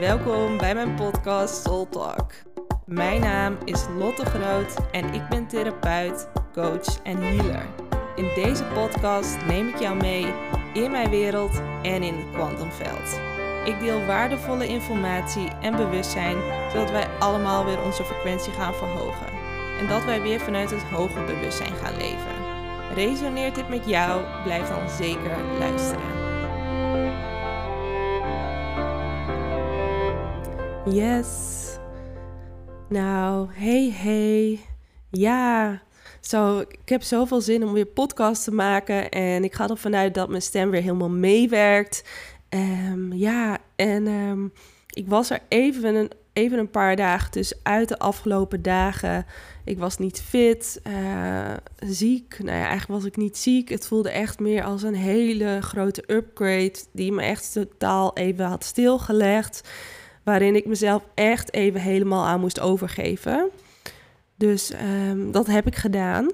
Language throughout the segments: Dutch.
Welkom bij mijn podcast Soul Talk. Mijn naam is Lotte Groot en ik ben therapeut, coach en healer. In deze podcast neem ik jou mee in mijn wereld en in het kwantumveld. Ik deel waardevolle informatie en bewustzijn, zodat wij allemaal weer onze frequentie gaan verhogen. En dat wij weer vanuit het hoger bewustzijn gaan leven. Resoneert dit met jou? Blijf dan zeker luisteren. Yes. Nou, hey hey. Ja, zo, ik heb zoveel zin om weer podcast te maken. En ik ga ervan uit dat mijn stem weer helemaal meewerkt. Um, ja, en um, ik was er even een, even een paar dagen dus uit de afgelopen dagen. Ik was niet fit, uh, ziek. Nou ja, eigenlijk was ik niet ziek. Het voelde echt meer als een hele grote upgrade die me echt totaal even had stilgelegd waarin ik mezelf echt even helemaal aan moest overgeven. Dus um, dat heb ik gedaan.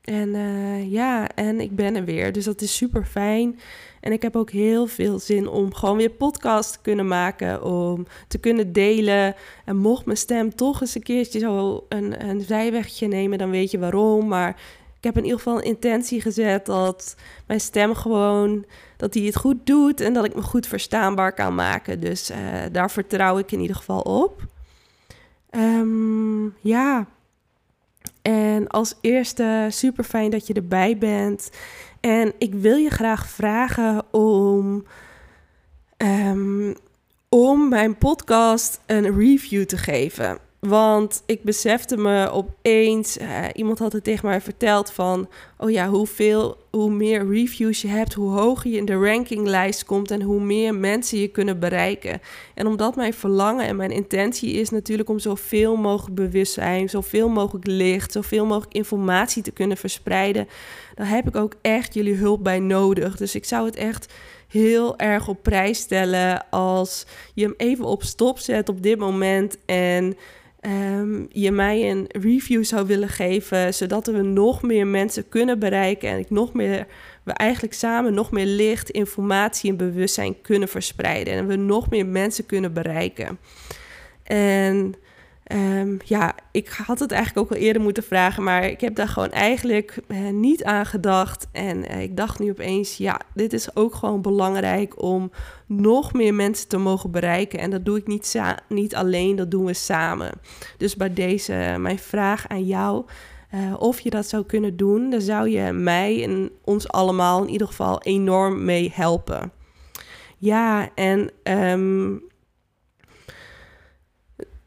En uh, ja, en ik ben er weer. Dus dat is super fijn. En ik heb ook heel veel zin om gewoon weer podcast te kunnen maken. Om te kunnen delen. En mocht mijn stem toch eens een keertje zo een, een zijwegje nemen, dan weet je waarom. Maar ik heb in ieder geval een intentie gezet dat mijn stem gewoon dat hij het goed doet en dat ik me goed verstaanbaar kan maken. Dus uh, daar vertrouw ik in ieder geval op. Um, ja. En als eerste super fijn dat je erbij bent. En ik wil je graag vragen om, um, om mijn podcast een review te geven. Want ik besefte me opeens, uh, iemand had het tegen mij verteld van, oh ja, hoeveel, hoe meer reviews je hebt, hoe hoger je in de rankinglijst komt en hoe meer mensen je kunnen bereiken. En omdat mijn verlangen en mijn intentie is natuurlijk om zoveel mogelijk bewustzijn, zoveel mogelijk licht, zoveel mogelijk informatie te kunnen verspreiden, dan heb ik ook echt jullie hulp bij nodig. Dus ik zou het echt heel erg op prijs stellen als je hem even op stop zet op dit moment en um, je mij een review zou willen geven, zodat we nog meer mensen kunnen bereiken en ik nog meer, we eigenlijk samen nog meer licht, informatie en bewustzijn kunnen verspreiden en we nog meer mensen kunnen bereiken. En Um, ja, ik had het eigenlijk ook al eerder moeten vragen, maar ik heb daar gewoon eigenlijk uh, niet aan gedacht. En uh, ik dacht nu opeens, ja, dit is ook gewoon belangrijk om nog meer mensen te mogen bereiken. En dat doe ik niet, niet alleen, dat doen we samen. Dus bij deze mijn vraag aan jou, of je dat zou kunnen doen, dan zou je mij en ons allemaal in ieder geval enorm mee helpen. Ja, en um,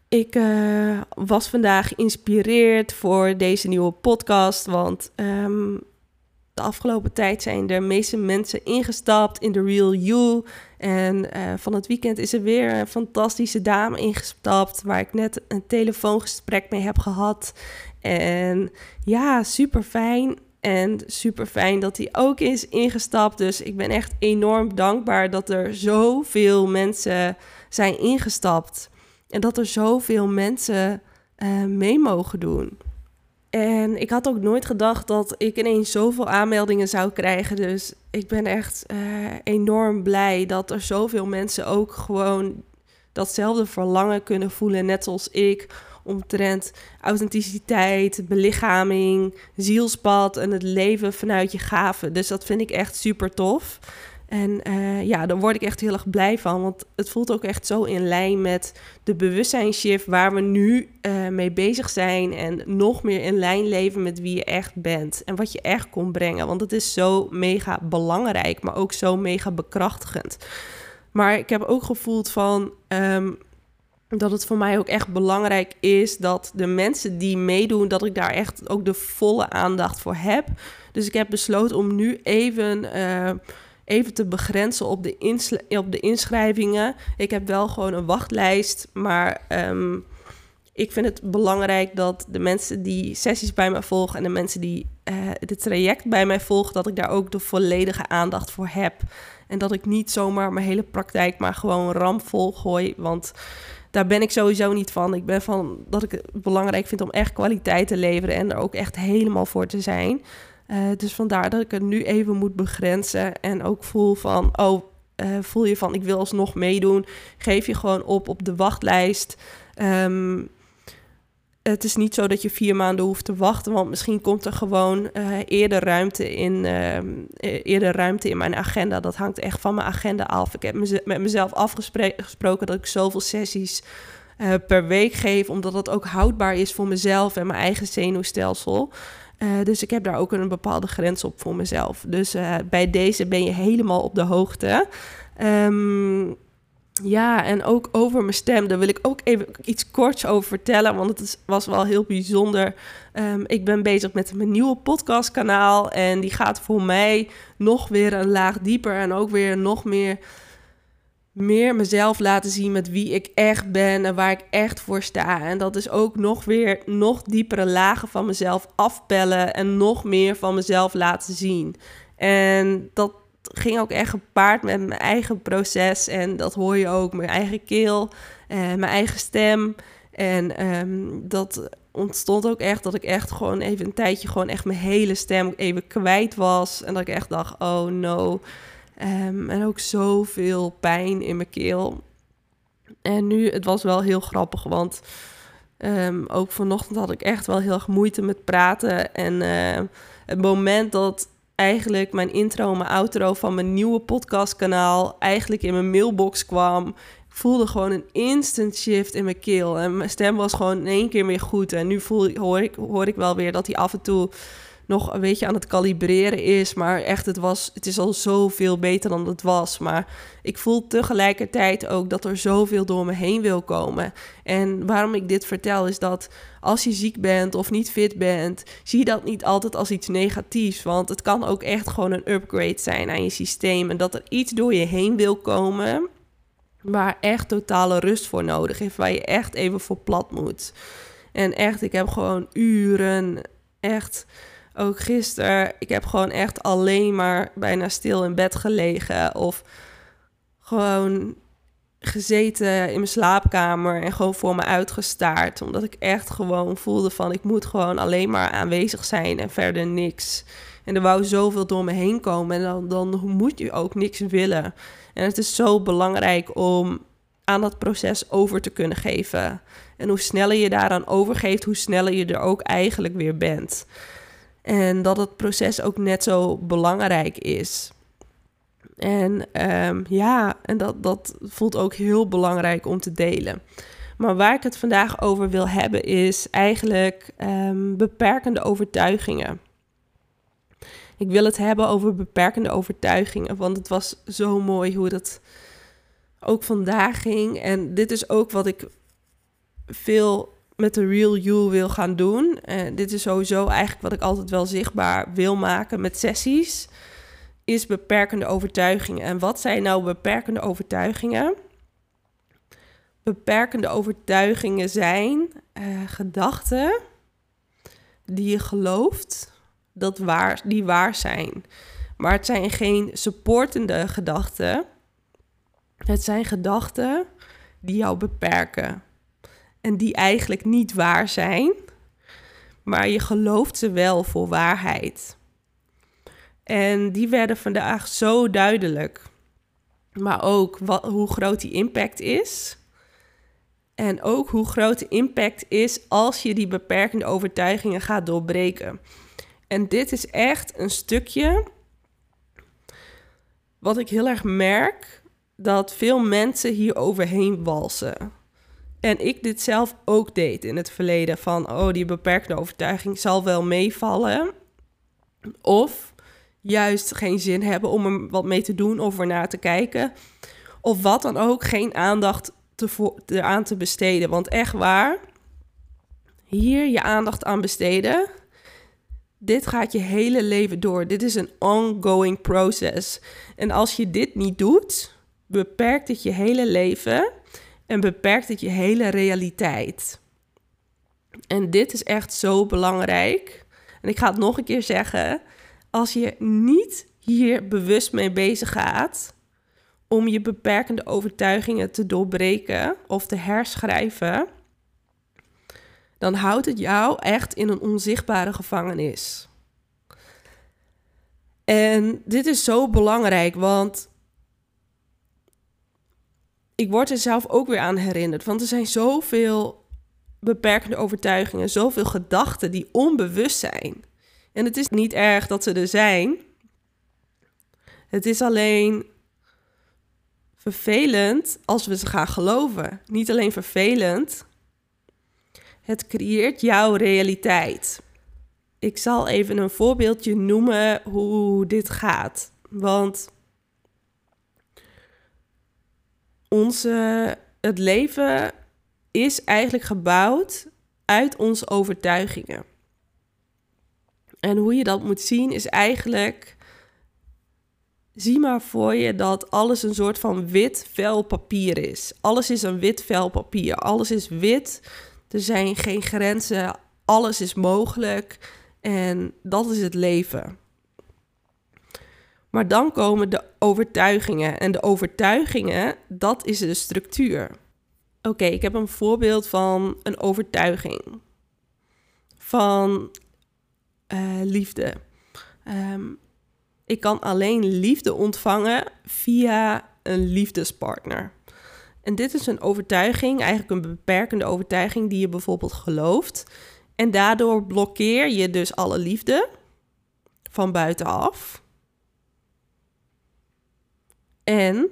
ik uh, was vandaag geïnspireerd voor deze nieuwe podcast, want um, de afgelopen tijd zijn de meeste mensen ingestapt in de Real You. En uh, van het weekend is er weer een fantastische dame ingestapt, waar ik net een telefoongesprek mee heb gehad. En ja, super fijn. En super fijn dat hij ook is ingestapt. Dus ik ben echt enorm dankbaar dat er zoveel mensen zijn ingestapt. En dat er zoveel mensen uh, mee mogen doen. En ik had ook nooit gedacht dat ik ineens zoveel aanmeldingen zou krijgen. Dus ik ben echt uh, enorm blij dat er zoveel mensen ook gewoon datzelfde verlangen kunnen voelen, net zoals ik, omtrent authenticiteit, belichaming, zielspad en het leven vanuit je gaven. Dus dat vind ik echt super tof. En uh, ja, daar word ik echt heel erg blij van. Want het voelt ook echt zo in lijn met de bewustzijnsshift waar we nu uh, mee bezig zijn. En nog meer in lijn leven met wie je echt bent. En wat je echt kon brengen. Want het is zo mega belangrijk, maar ook zo mega bekrachtigend. Maar ik heb ook gevoeld van. Um, dat het voor mij ook echt belangrijk is dat de mensen die meedoen, dat ik daar echt ook de volle aandacht voor heb. Dus ik heb besloten om nu even. Uh, even te begrenzen op de, op de inschrijvingen. Ik heb wel gewoon een wachtlijst, maar um, ik vind het belangrijk dat de mensen die sessies bij mij volgen en de mensen die uh, het traject bij mij volgen, dat ik daar ook de volledige aandacht voor heb. En dat ik niet zomaar mijn hele praktijk maar gewoon ramvol gooi, want daar ben ik sowieso niet van. Ik ben van dat ik het belangrijk vind om echt kwaliteit te leveren en er ook echt helemaal voor te zijn. Uh, dus vandaar dat ik het nu even moet begrenzen en ook voel van, oh, voel je van ik wil alsnog meedoen, geef je gewoon op op de wachtlijst. Um, het is niet zo dat je vier maanden hoeft te wachten, want misschien komt er gewoon uh, eerder, ruimte in, uh, eerder ruimte in mijn agenda. Dat hangt echt van mijn agenda af. Ik heb met mezelf afgesproken dat ik zoveel sessies per week geef, omdat dat ook houdbaar is voor mezelf en mijn eigen zenuwstelsel. Dus ik heb daar ook een bepaalde grens op voor mezelf. Dus bij deze ben je helemaal op de hoogte. Um, ja, en ook over mijn stem. Daar wil ik ook even iets korts over vertellen, want het was wel heel bijzonder. Um, ik ben bezig met mijn nieuwe podcastkanaal en die gaat voor mij nog weer een laag dieper en ook weer nog meer, meer mezelf laten zien met wie ik echt ben en waar ik echt voor sta. En dat is ook nog weer nog diepere lagen van mezelf afpellen en nog meer van mezelf laten zien. En dat ging ook echt gepaard met mijn eigen proces. En dat hoor je ook, mijn eigen keel, eh, mijn eigen stem. En ehm, dat ontstond ook echt dat ik echt gewoon even een tijdje gewoon echt mijn hele stem even kwijt was. En dat ik echt dacht, oh no. Um, en ook zoveel pijn in mijn keel. En nu, het was wel heel grappig, want um, ook vanochtend had ik echt wel heel erg moeite met praten. En uh, het moment dat eigenlijk mijn intro en mijn outro van mijn nieuwe podcastkanaal eigenlijk in mijn mailbox kwam. Ik voelde gewoon een instant shift in mijn keel. En mijn stem was gewoon in één keer weer goed. En nu voel, hoor, ik, hoor ik wel weer dat hij af en toe nog een beetje aan het kalibreren is. Maar echt, het, was, het is al zoveel beter dan het was. Maar ik voel tegelijkertijd ook dat er zoveel door me heen wil komen. En waarom ik dit vertel is dat als je ziek bent of niet fit bent, zie dat niet altijd als iets negatiefs. Want het kan ook echt gewoon een upgrade zijn aan je systeem. En dat er iets door je heen wil komen waar echt totale rust voor nodig is. Waar je echt even voor plat moet. En echt, ik heb gewoon uren echt ook gisteren, ik heb gewoon echt alleen maar bijna stil in bed gelegen. Of gewoon gezeten in mijn slaapkamer en gewoon voor me uitgestaard. Omdat ik echt gewoon voelde van ik moet gewoon alleen maar aanwezig zijn en verder niks. En er wou zoveel door me heen komen en dan, dan moet je ook niks willen. En het is zo belangrijk om aan dat proces over te kunnen geven. En hoe sneller je daaraan overgeeft, hoe sneller je er ook eigenlijk weer bent. En dat het proces ook net zo belangrijk is. En um, ja, en dat, dat voelt ook heel belangrijk om te delen. Maar waar ik het vandaag over wil hebben is eigenlijk um, beperkende overtuigingen. Ik wil het hebben over beperkende overtuigingen, want het was zo mooi hoe dat ook vandaag ging. En dit is ook wat ik veel met de Real You wil gaan doen. En dit is sowieso eigenlijk wat ik altijd wel zichtbaar wil maken met sessies. Is beperkende overtuigingen. En wat zijn nou beperkende overtuigingen? Beperkende overtuigingen zijn uh, gedachten die je gelooft dat waar, die waar zijn. Maar het zijn geen supportende gedachten. Het zijn gedachten die jou beperken en die eigenlijk niet waar zijn, maar je gelooft ze wel voor waarheid. En die werden vandaag zo duidelijk. Maar ook wat, hoe groot die impact is. En ook hoe groot de impact is als je die beperkende overtuigingen gaat doorbreken. En dit is echt een stukje wat ik heel erg merk dat veel mensen hier overheen walsen. En ik dit zelf ook deed in het verleden. Van, oh, die beperkte overtuiging zal wel meevallen. Of juist geen zin hebben om er wat mee te doen of ernaar te kijken. Of wat dan ook, geen aandacht te eraan te besteden. Want echt waar, hier je aandacht aan besteden. Dit gaat je hele leven door. Dit is een ongoing process. En als je dit niet doet, beperkt het je hele leven en beperkt het je hele realiteit. En dit is echt zo belangrijk. En ik ga het nog een keer zeggen. Als je niet hier bewust mee bezig gaat om je beperkende overtuigingen te doorbreken of te herschrijven, dan houdt het jou echt in een onzichtbare gevangenis. En dit is zo belangrijk, want ik word er zelf ook weer aan herinnerd. Want er zijn zoveel beperkende overtuigingen, zoveel gedachten die onbewust zijn. En het is niet erg dat ze er zijn. Het is alleen vervelend als we ze gaan geloven. Niet alleen vervelend, het creëert jouw realiteit. Ik zal even een voorbeeldje noemen hoe dit gaat. Want onze, het leven is eigenlijk gebouwd uit onze overtuigingen. En hoe je dat moet zien is eigenlijk. Zie maar voor je dat alles een soort van wit vel papier is. Alles is een wit vel papier. Alles is wit. Er zijn geen grenzen. Alles is mogelijk. En dat is het leven. Maar dan komen de overtuigingen. En de overtuigingen, dat is de structuur. Oké, ik heb een voorbeeld van een overtuiging. Van uh, liefde. Um, ik kan alleen liefde ontvangen via een liefdespartner. En dit is een overtuiging, eigenlijk een beperkende overtuiging die je bijvoorbeeld gelooft. En daardoor blokkeer je dus alle liefde van buitenaf. En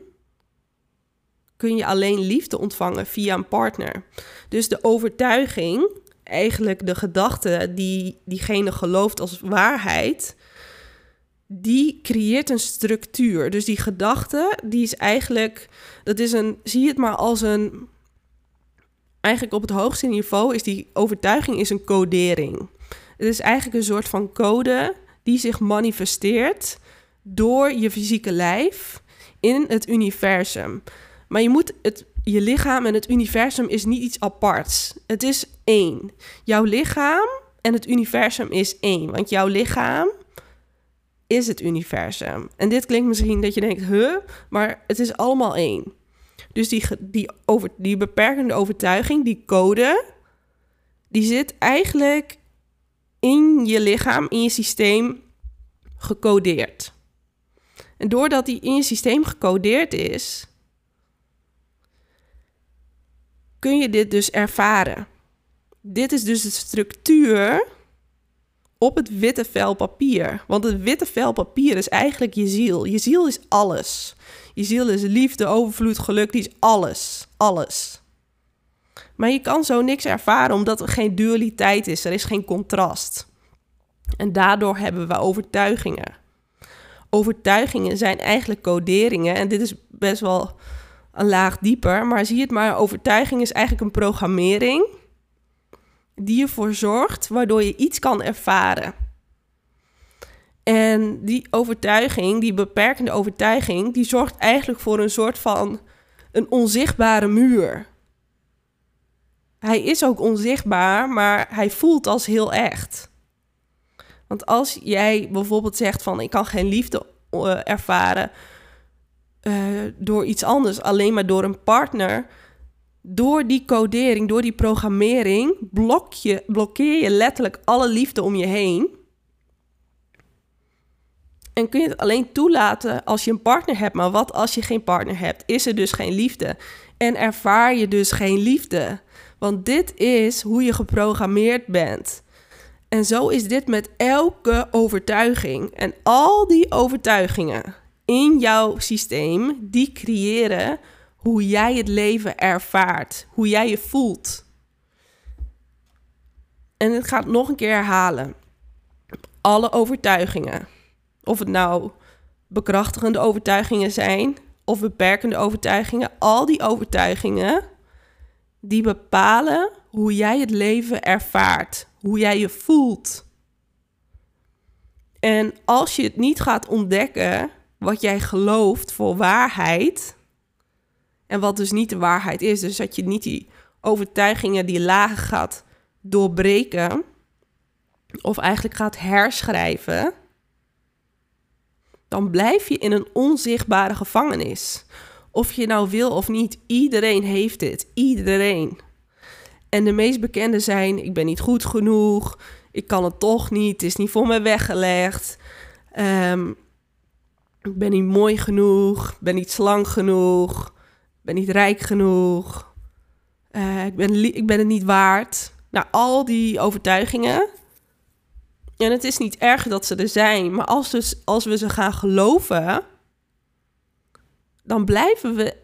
kun je alleen liefde ontvangen via een partner. Dus de overtuiging, eigenlijk de gedachte die diegene gelooft als waarheid, die creëert een structuur. Dus die gedachte, die is eigenlijk, dat is een, zie het maar als een, eigenlijk op het hoogste niveau is die overtuiging is een codering. Het is eigenlijk een soort van code die zich manifesteert door je fysieke lijf in het universum. Maar je moet het, je lichaam en het universum is niet iets aparts. Het is één. Jouw lichaam en het universum is één. Want jouw lichaam is het universum. En dit klinkt misschien dat je denkt, huh? Maar het is allemaal één. Dus die, die, over, die beperkende overtuiging, die code, die zit eigenlijk in je lichaam, in je systeem gecodeerd. En doordat die in je systeem gecodeerd is, kun je dit dus ervaren. Dit is dus de structuur op het witte vel papier. Want het witte vel papier is eigenlijk je ziel. Je ziel is alles. Je ziel is liefde, overvloed, geluk, die is alles. Alles. Maar je kan zo niks ervaren omdat er geen dualiteit is. Er is geen contrast. En daardoor hebben we overtuigingen. Overtuigingen zijn eigenlijk coderingen. En dit is best wel een laag dieper. Maar zie het maar, overtuiging is eigenlijk een programmering die ervoor zorgt waardoor je iets kan ervaren. En die overtuiging, die beperkende overtuiging, die zorgt eigenlijk voor een soort van een onzichtbare muur. Hij is ook onzichtbaar, maar hij voelt als heel echt. Want als jij bijvoorbeeld zegt van ik kan geen liefde uh, ervaren uh, door iets anders, alleen maar door een partner, door die codering, door die programmering, blok je, blokkeer je letterlijk alle liefde om je heen. En kun je het alleen toelaten als je een partner hebt. Maar wat als je geen partner hebt? Is er dus geen liefde? En ervaar je dus geen liefde? Want dit is hoe je geprogrammeerd bent. En zo is dit met elke overtuiging. En al die overtuigingen in jouw systeem, die creëren hoe jij het leven ervaart, hoe jij je voelt. En het gaat nog een keer herhalen. Alle overtuigingen, of het nou bekrachtigende overtuigingen zijn of beperkende overtuigingen, al die overtuigingen die bepalen hoe jij het leven ervaart, hoe jij je voelt. En als je het niet gaat ontdekken wat jij gelooft voor waarheid, en wat dus niet de waarheid is. Dus dat je niet die overtuigingen, die lagen gaat doorbreken. Of eigenlijk gaat herschrijven. Dan blijf je in een onzichtbare gevangenis. Of je nou wil of niet, iedereen heeft dit. Iedereen. En de meest bekende zijn: ik ben niet goed genoeg, ik kan het toch niet, het is niet voor me weggelegd. Um, ik ben niet mooi genoeg, ben niet slank genoeg, ben niet rijk genoeg, eh, ik, ben ik ben het niet waard. Nou, al die overtuigingen. En het is niet erg dat ze er zijn, maar als, dus, als we ze gaan geloven, dan blijven we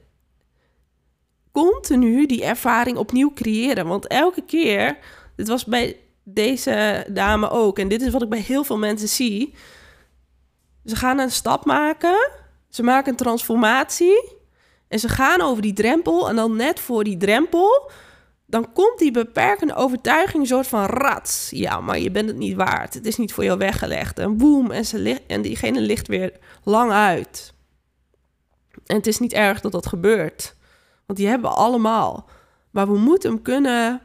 continu die ervaring opnieuw creëren. Want elke keer, dit was bij deze dame ook, en dit is wat ik bij heel veel mensen zie. Ze gaan een stap maken, ze maken een transformatie en ze gaan over die drempel en dan net voor die drempel, dan komt die beperkende overtuiging een soort van rats. Ja, maar je bent het niet waard. Het is niet voor jou weggelegd. En boem, en, ze en diegene ligt weer lang uit. En het is niet erg dat dat gebeurt. Want die hebben we allemaal. Maar we moeten hem kunnen,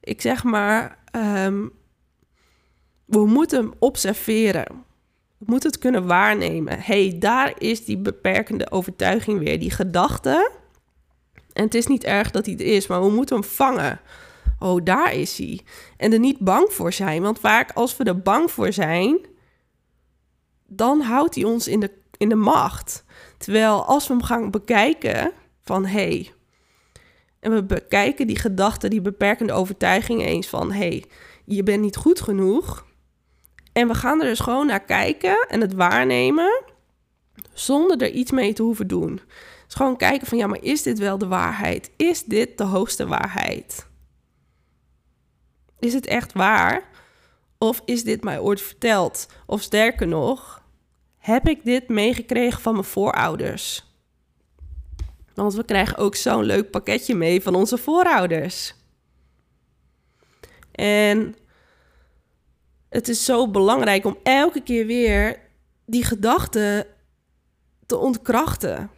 ik zeg maar, um, we moeten hem observeren. We moeten het kunnen waarnemen. hey, daar is die beperkende overtuiging weer, die gedachte. En het is niet erg dat hij er is, maar we moeten hem vangen. Oh, daar is hij. En er niet bang voor zijn. Want vaak als we er bang voor zijn, dan houdt hij ons in de, in de macht. Terwijl als we hem gaan bekijken van hey, en we bekijken die gedachte, die beperkende overtuiging eens van hey, je bent niet goed genoeg. En we gaan er dus gewoon naar kijken en het waarnemen zonder er iets mee te hoeven doen. Dus gewoon kijken van ja, maar is dit wel de waarheid? Is dit de hoogste waarheid? Is het echt waar? Of is dit mij ooit verteld? Of sterker nog, heb ik dit meegekregen van mijn voorouders? Want we krijgen ook zo'n leuk pakketje mee van onze voorouders. En het is zo belangrijk om elke keer weer die gedachten te ontkrachten.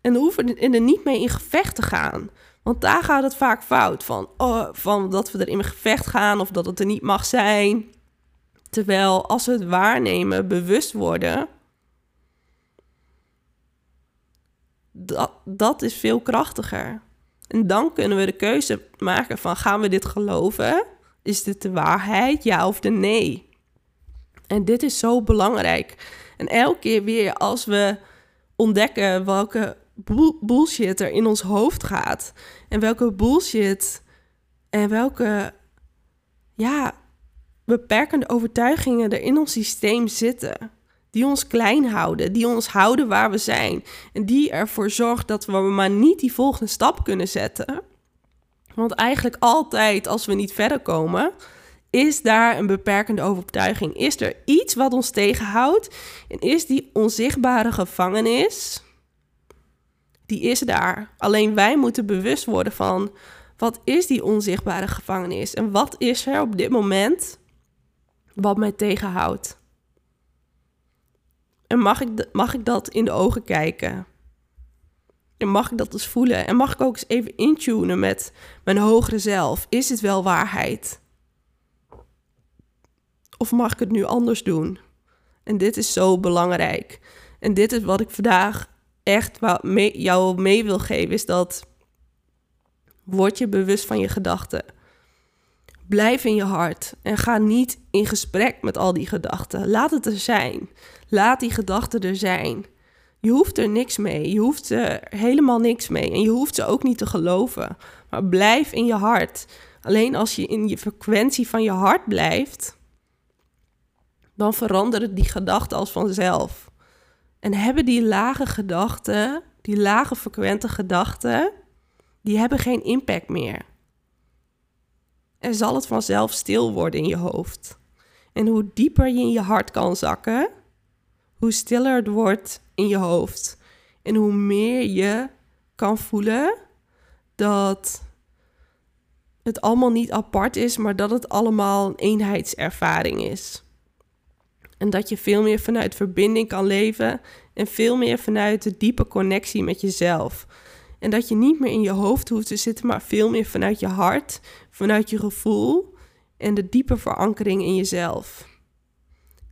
En we hoeven er niet mee in gevecht te gaan. Want daar gaat het vaak fout. Van, oh, van dat we er in gevecht gaan of dat het er niet mag zijn. Terwijl als we het waarnemen, bewust worden, dat, dat is veel krachtiger. En dan kunnen we de keuze maken van gaan we dit geloven? Is dit de waarheid, ja of de nee? En dit is zo belangrijk. En elke keer weer als we ontdekken welke bullshit er in ons hoofd gaat en welke bullshit en welke ja, beperkende overtuigingen er in ons systeem zitten. Die ons klein houden, die ons houden waar we zijn. En die ervoor zorgt dat we maar niet die volgende stap kunnen zetten. Want eigenlijk altijd als we niet verder komen, is daar een beperkende overtuiging. Is er iets wat ons tegenhoudt? En is die onzichtbare gevangenis, die is daar. Alleen wij moeten bewust worden van wat is die onzichtbare gevangenis? En wat is er op dit moment wat mij tegenhoudt? En mag ik, mag ik dat in de ogen kijken? En mag ik dat eens voelen? En mag ik ook eens even intunen met mijn hogere zelf? Is het wel waarheid? Of mag ik het nu anders doen? En dit is zo belangrijk. En dit is wat ik vandaag echt jou mee wil geven, is dat word je bewust van je gedachten. Blijf in je hart en ga niet in gesprek met al die gedachten. Laat het er zijn. Laat die gedachten er zijn. Je hoeft er niks mee. Je hoeft er helemaal niks mee. En je hoeft ze ook niet te geloven. Maar blijf in je hart. Alleen als je in je frequentie van je hart blijft, dan veranderen die gedachten als vanzelf. En hebben die lage gedachten, die lage frequente gedachten, die hebben geen impact meer. En zal het vanzelf stil worden in je hoofd. En hoe dieper je in je hart kan zakken, hoe stiller het wordt in je hoofd. En hoe meer je kan voelen dat het allemaal niet apart is, maar dat het allemaal een eenheidservaring is. En dat je veel meer vanuit verbinding kan leven en veel meer vanuit de diepe connectie met jezelf. En dat je niet meer in je hoofd hoeft te zitten, maar veel meer vanuit je hart, vanuit je gevoel en de diepe verankering in jezelf.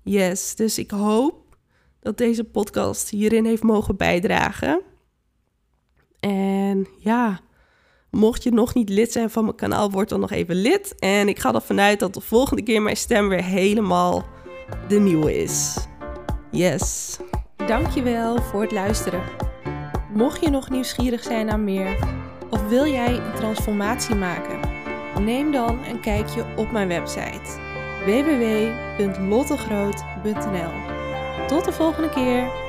Yes, dus ik hoop dat deze podcast hierin heeft mogen bijdragen. En ja, mocht je nog niet lid zijn van mijn kanaal, word dan nog even lid. En ik ga ervan uit dat de volgende keer mijn stem weer helemaal de nieuwe is. Yes. Dankjewel voor het luisteren. Mocht je nog nieuwsgierig zijn naar meer of wil jij een transformatie maken, neem dan een kijkje op mijn website www.lottegroot.nl. Tot de volgende keer!